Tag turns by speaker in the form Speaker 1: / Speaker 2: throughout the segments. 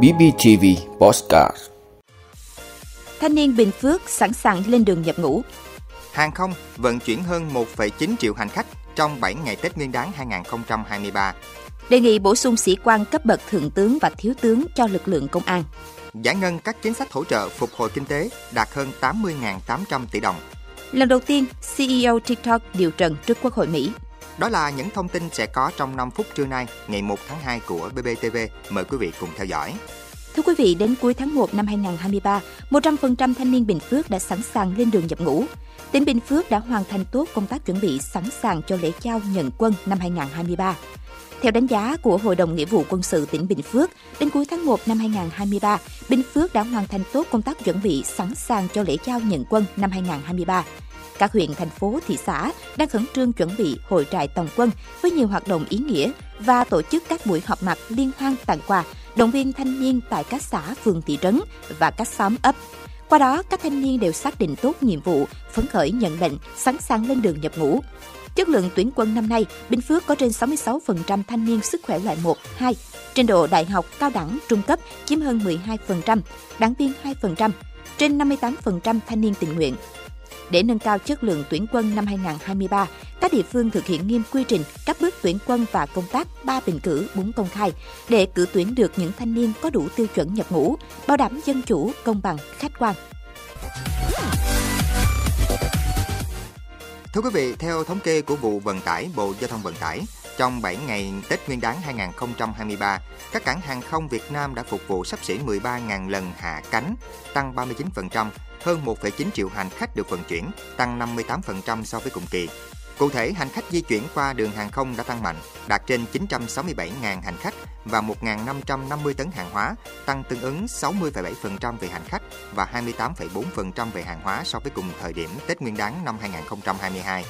Speaker 1: BBTV Postcard
Speaker 2: Thanh niên Bình Phước sẵn sàng lên đường nhập ngũ.
Speaker 3: Hàng không vận chuyển hơn 1,9 triệu hành khách trong 7 ngày Tết Nguyên đán 2023.
Speaker 2: Đề nghị bổ sung sĩ quan cấp bậc thượng tướng và thiếu tướng cho lực lượng công an.
Speaker 3: Giải ngân các chính sách hỗ trợ phục hồi kinh tế đạt hơn 80.800 tỷ đồng.
Speaker 2: Lần đầu tiên, CEO TikTok điều trần trước Quốc hội Mỹ.
Speaker 3: Đó là những thông tin sẽ có trong 5 phút trưa nay, ngày 1 tháng 2 của BBTV. Mời quý vị cùng theo dõi.
Speaker 2: Thưa quý vị, đến cuối tháng 1 năm 2023, 100% thanh niên Bình Phước đã sẵn sàng lên đường nhập ngũ. Tỉnh Bình Phước đã hoàn thành tốt công tác chuẩn bị sẵn sàng cho lễ trao nhận quân năm 2023. Theo đánh giá của Hội đồng Nghĩa vụ Quân sự tỉnh Bình Phước, đến cuối tháng 1 năm 2023, Bình Phước đã hoàn thành tốt công tác chuẩn bị sẵn sàng cho lễ trao nhận quân năm 2023. Các huyện, thành phố, thị xã đang khẩn trương chuẩn bị hội trại tổng quân với nhiều hoạt động ý nghĩa và tổ chức các buổi họp mặt liên hoan tặng quà, động viên thanh niên tại các xã, phường, thị trấn và các xóm ấp. Qua đó, các thanh niên đều xác định tốt nhiệm vụ, phấn khởi nhận lệnh, sẵn sàng lên đường nhập ngũ. Chất lượng tuyển quân năm nay, Bình Phước có trên 66% thanh niên sức khỏe loại 1, 2, trình độ đại học, cao đẳng, trung cấp chiếm hơn 12%, đảng viên 2%, trên 58% thanh niên tình nguyện. Để nâng cao chất lượng tuyển quân năm 2023, các địa phương thực hiện nghiêm quy trình các bước tuyển quân và công tác ba bình cử, bốn công khai để cử tuyển được những thanh niên có đủ tiêu chuẩn nhập ngũ, bảo đảm dân chủ, công bằng, khách quan.
Speaker 3: Thưa quý vị, theo thống kê của vụ vận tải Bộ Giao thông Vận tải, trong 7 ngày Tết Nguyên đán 2023, các cảng hàng không Việt Nam đã phục vụ sắp xỉ 13.000 lần hạ cánh, tăng 39%, hơn 1,9 triệu hành khách được vận chuyển, tăng 58% so với cùng kỳ. Cụ thể, hành khách di chuyển qua đường hàng không đã tăng mạnh, đạt trên 967.000 hành khách và 1.550 tấn hàng hóa, tăng tương ứng 60,7% về hành khách và 28,4% về hàng hóa so với cùng thời điểm Tết Nguyên đán năm 2022.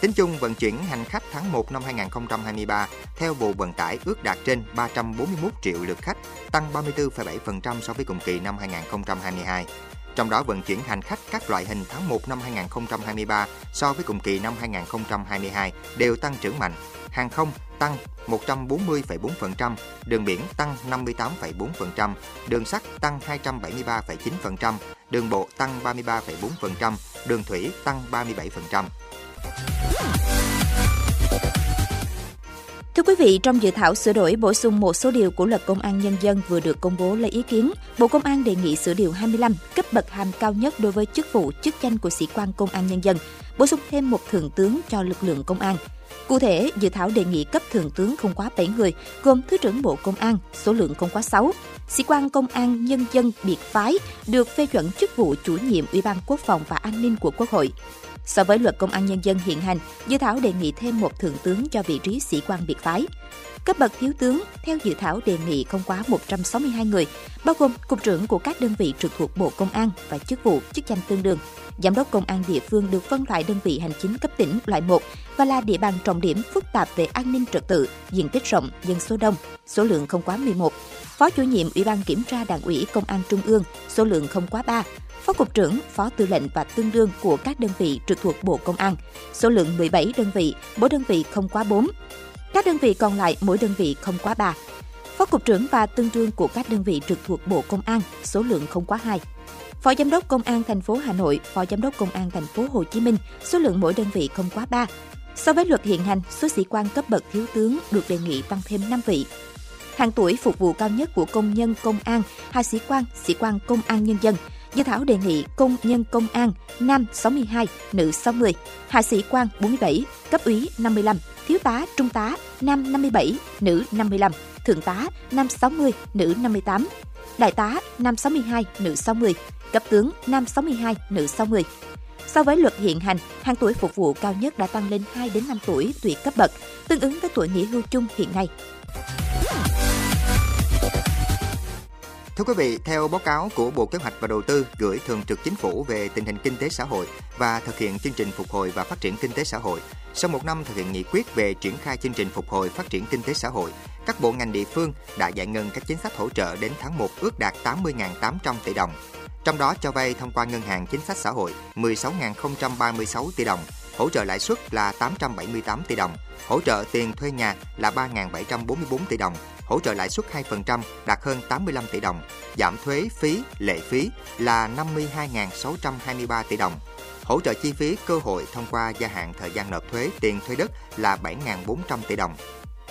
Speaker 3: Tính chung vận chuyển hành khách tháng 1 năm 2023 theo Bộ Vận tải ước đạt trên 341 triệu lượt khách, tăng 34,7% so với cùng kỳ năm 2022. Trong đó vận chuyển hành khách các loại hình tháng 1 năm 2023 so với cùng kỳ năm 2022 đều tăng trưởng mạnh. Hàng không tăng 140,4%, đường biển tăng 58,4%, đường sắt tăng 273,9%, đường bộ tăng 33,4%, đường thủy tăng 37%.
Speaker 2: Thưa quý vị, trong dự thảo sửa đổi bổ sung một số điều của Luật Công an Nhân dân vừa được công bố lấy ý kiến, Bộ Công an đề nghị sửa điều 25 cấp bậc hàm cao nhất đối với chức vụ, chức danh của sĩ quan công an nhân dân, bổ sung thêm một thượng tướng cho lực lượng công an. Cụ thể, dự thảo đề nghị cấp thượng tướng không quá 7 người, gồm Thứ trưởng Bộ Công an, số lượng không quá 6. Sĩ quan công an nhân dân biệt phái được phê chuẩn chức vụ chủ nhiệm Ủy ban Quốc phòng và An ninh của Quốc hội. So với luật công an nhân dân hiện hành, dự thảo đề nghị thêm một thượng tướng cho vị trí sĩ quan biệt phái. Cấp bậc thiếu tướng, theo dự thảo đề nghị không quá 162 người, bao gồm cục trưởng của các đơn vị trực thuộc Bộ Công an và chức vụ, chức danh tương đương. Giám đốc công an địa phương được phân loại đơn vị hành chính cấp tỉnh loại 1 và là địa bàn trọng điểm phức tạp về an ninh trật tự, diện tích rộng, dân số đông, số lượng không quá 11. Phó chủ nhiệm Ủy ban kiểm tra Đảng ủy Công an Trung ương, số lượng không quá 3, Phó Cục trưởng, Phó Tư lệnh và tương đương của các đơn vị trực thuộc Bộ Công an, số lượng 17 đơn vị, mỗi đơn vị không quá 4. Các đơn vị còn lại mỗi đơn vị không quá 3. Phó Cục trưởng và tương đương của các đơn vị trực thuộc Bộ Công an, số lượng không quá 2. Phó Giám đốc Công an thành phố Hà Nội, Phó Giám đốc Công an thành phố Hồ Chí Minh, số lượng mỗi đơn vị không quá 3. So với luật hiện hành, số sĩ quan cấp bậc thiếu tướng được đề nghị tăng thêm 5 vị. Hàng tuổi phục vụ cao nhất của công nhân công an, hai sĩ quan, sĩ quan công an nhân dân – Dự thảo đề nghị công nhân công an nam 62, nữ 60, hạ sĩ quan 47, cấp úy 55, thiếu tá, trung tá nam 57, nữ 55, thượng tá nam 60, nữ 58, đại tá nam 62, nữ 60, cấp tướng nam 62, nữ 60. So với luật hiện hành, hàng tuổi phục vụ cao nhất đã tăng lên 2 đến 5 tuổi tùy cấp bậc, tương ứng với tuổi nghỉ hưu chung hiện nay.
Speaker 3: Thưa quý vị, theo báo cáo của Bộ Kế hoạch và Đầu tư gửi Thường trực Chính phủ về tình hình kinh tế xã hội và thực hiện chương trình phục hồi và phát triển kinh tế xã hội, sau một năm thực hiện nghị quyết về triển khai chương trình phục hồi phát triển kinh tế xã hội, các bộ ngành địa phương đã giải ngân các chính sách hỗ trợ đến tháng 1 ước đạt 80.800 tỷ đồng. Trong đó cho vay thông qua ngân hàng chính sách xã hội 16.036 tỷ đồng, hỗ trợ lãi suất là 878 tỷ đồng, hỗ trợ tiền thuê nhà là 3.744 tỷ đồng, hỗ trợ lãi suất 2% đạt hơn 85 tỷ đồng, giảm thuế phí, lệ phí là 52.623 tỷ đồng, hỗ trợ chi phí cơ hội thông qua gia hạn thời gian nộp thuế tiền thuế đất là 7.400 tỷ đồng.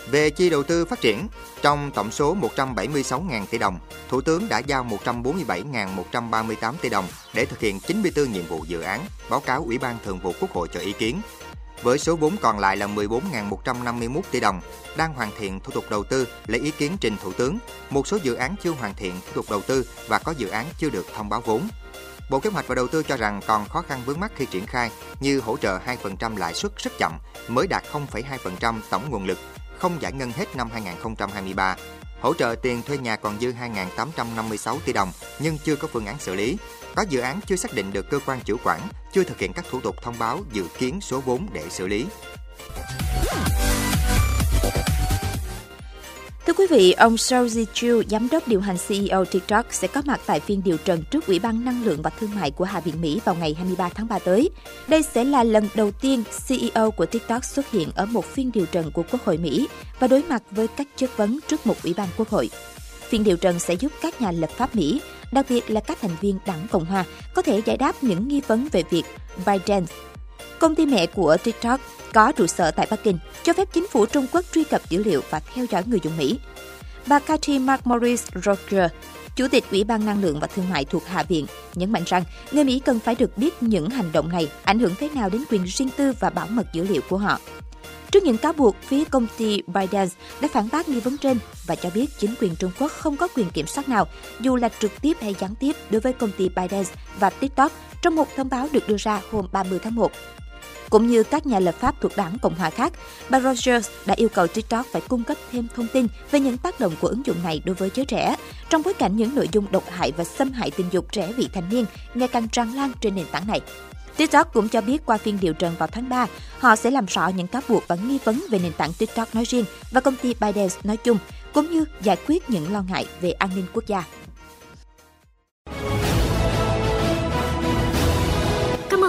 Speaker 3: Về chi đầu tư phát triển, trong tổng số 176.000 tỷ đồng, Thủ tướng đã giao 147.138 tỷ đồng để thực hiện 94 nhiệm vụ dự án, báo cáo Ủy ban Thường vụ Quốc hội cho ý kiến. Với số vốn còn lại là 14.151 tỷ đồng, đang hoàn thiện thủ tục đầu tư lấy ý kiến trình Thủ tướng. Một số dự án chưa hoàn thiện thủ tục đầu tư và có dự án chưa được thông báo vốn. Bộ Kế hoạch và Đầu tư cho rằng còn khó khăn vướng mắt khi triển khai như hỗ trợ 2% lãi suất rất chậm, mới đạt 0,2% tổng nguồn lực, không giải ngân hết năm 2023. Hỗ trợ tiền thuê nhà còn dư 2.856 tỷ đồng nhưng chưa có phương án xử lý. Có dự án chưa xác định được cơ quan chủ quản, chưa thực hiện các thủ tục thông báo dự kiến số vốn để xử lý.
Speaker 2: Thưa quý vị, ông Shouji Chu, giám đốc điều hành CEO TikTok sẽ có mặt tại phiên điều trần trước Ủy ban Năng lượng và Thương mại của Hạ viện Mỹ vào ngày 23 tháng 3 tới. Đây sẽ là lần đầu tiên CEO của TikTok xuất hiện ở một phiên điều trần của Quốc hội Mỹ và đối mặt với các chất vấn trước một Ủy ban Quốc hội. Phiên điều trần sẽ giúp các nhà lập pháp Mỹ, đặc biệt là các thành viên đảng Cộng hòa, có thể giải đáp những nghi vấn về việc Biden, công ty mẹ của TikTok, có trụ sở tại Bắc Kinh, cho phép chính phủ Trung Quốc truy cập dữ liệu và theo dõi người dùng Mỹ. Bà Cathy McMorris Roger, Chủ tịch Ủy ban Năng lượng và Thương mại thuộc Hạ viện, nhấn mạnh rằng người Mỹ cần phải được biết những hành động này ảnh hưởng thế nào đến quyền riêng tư và bảo mật dữ liệu của họ. Trước những cáo buộc, phía công ty Biden đã phản bác nghi vấn trên và cho biết chính quyền Trung Quốc không có quyền kiểm soát nào, dù là trực tiếp hay gián tiếp đối với công ty Biden và TikTok trong một thông báo được đưa ra hôm 30 tháng 1. Cũng như các nhà lập pháp thuộc đảng Cộng hòa khác, bà Rogers đã yêu cầu TikTok phải cung cấp thêm thông tin về những tác động của ứng dụng này đối với giới trẻ, trong bối cảnh những nội dung độc hại và xâm hại tình dục trẻ vị thành niên ngày càng tràn lan trên nền tảng này. TikTok cũng cho biết qua phiên điều trần vào tháng 3, họ sẽ làm rõ những cáo buộc và nghi vấn về nền tảng TikTok nói riêng và công ty ByteDance nói chung, cũng như giải quyết những lo ngại về an ninh quốc gia.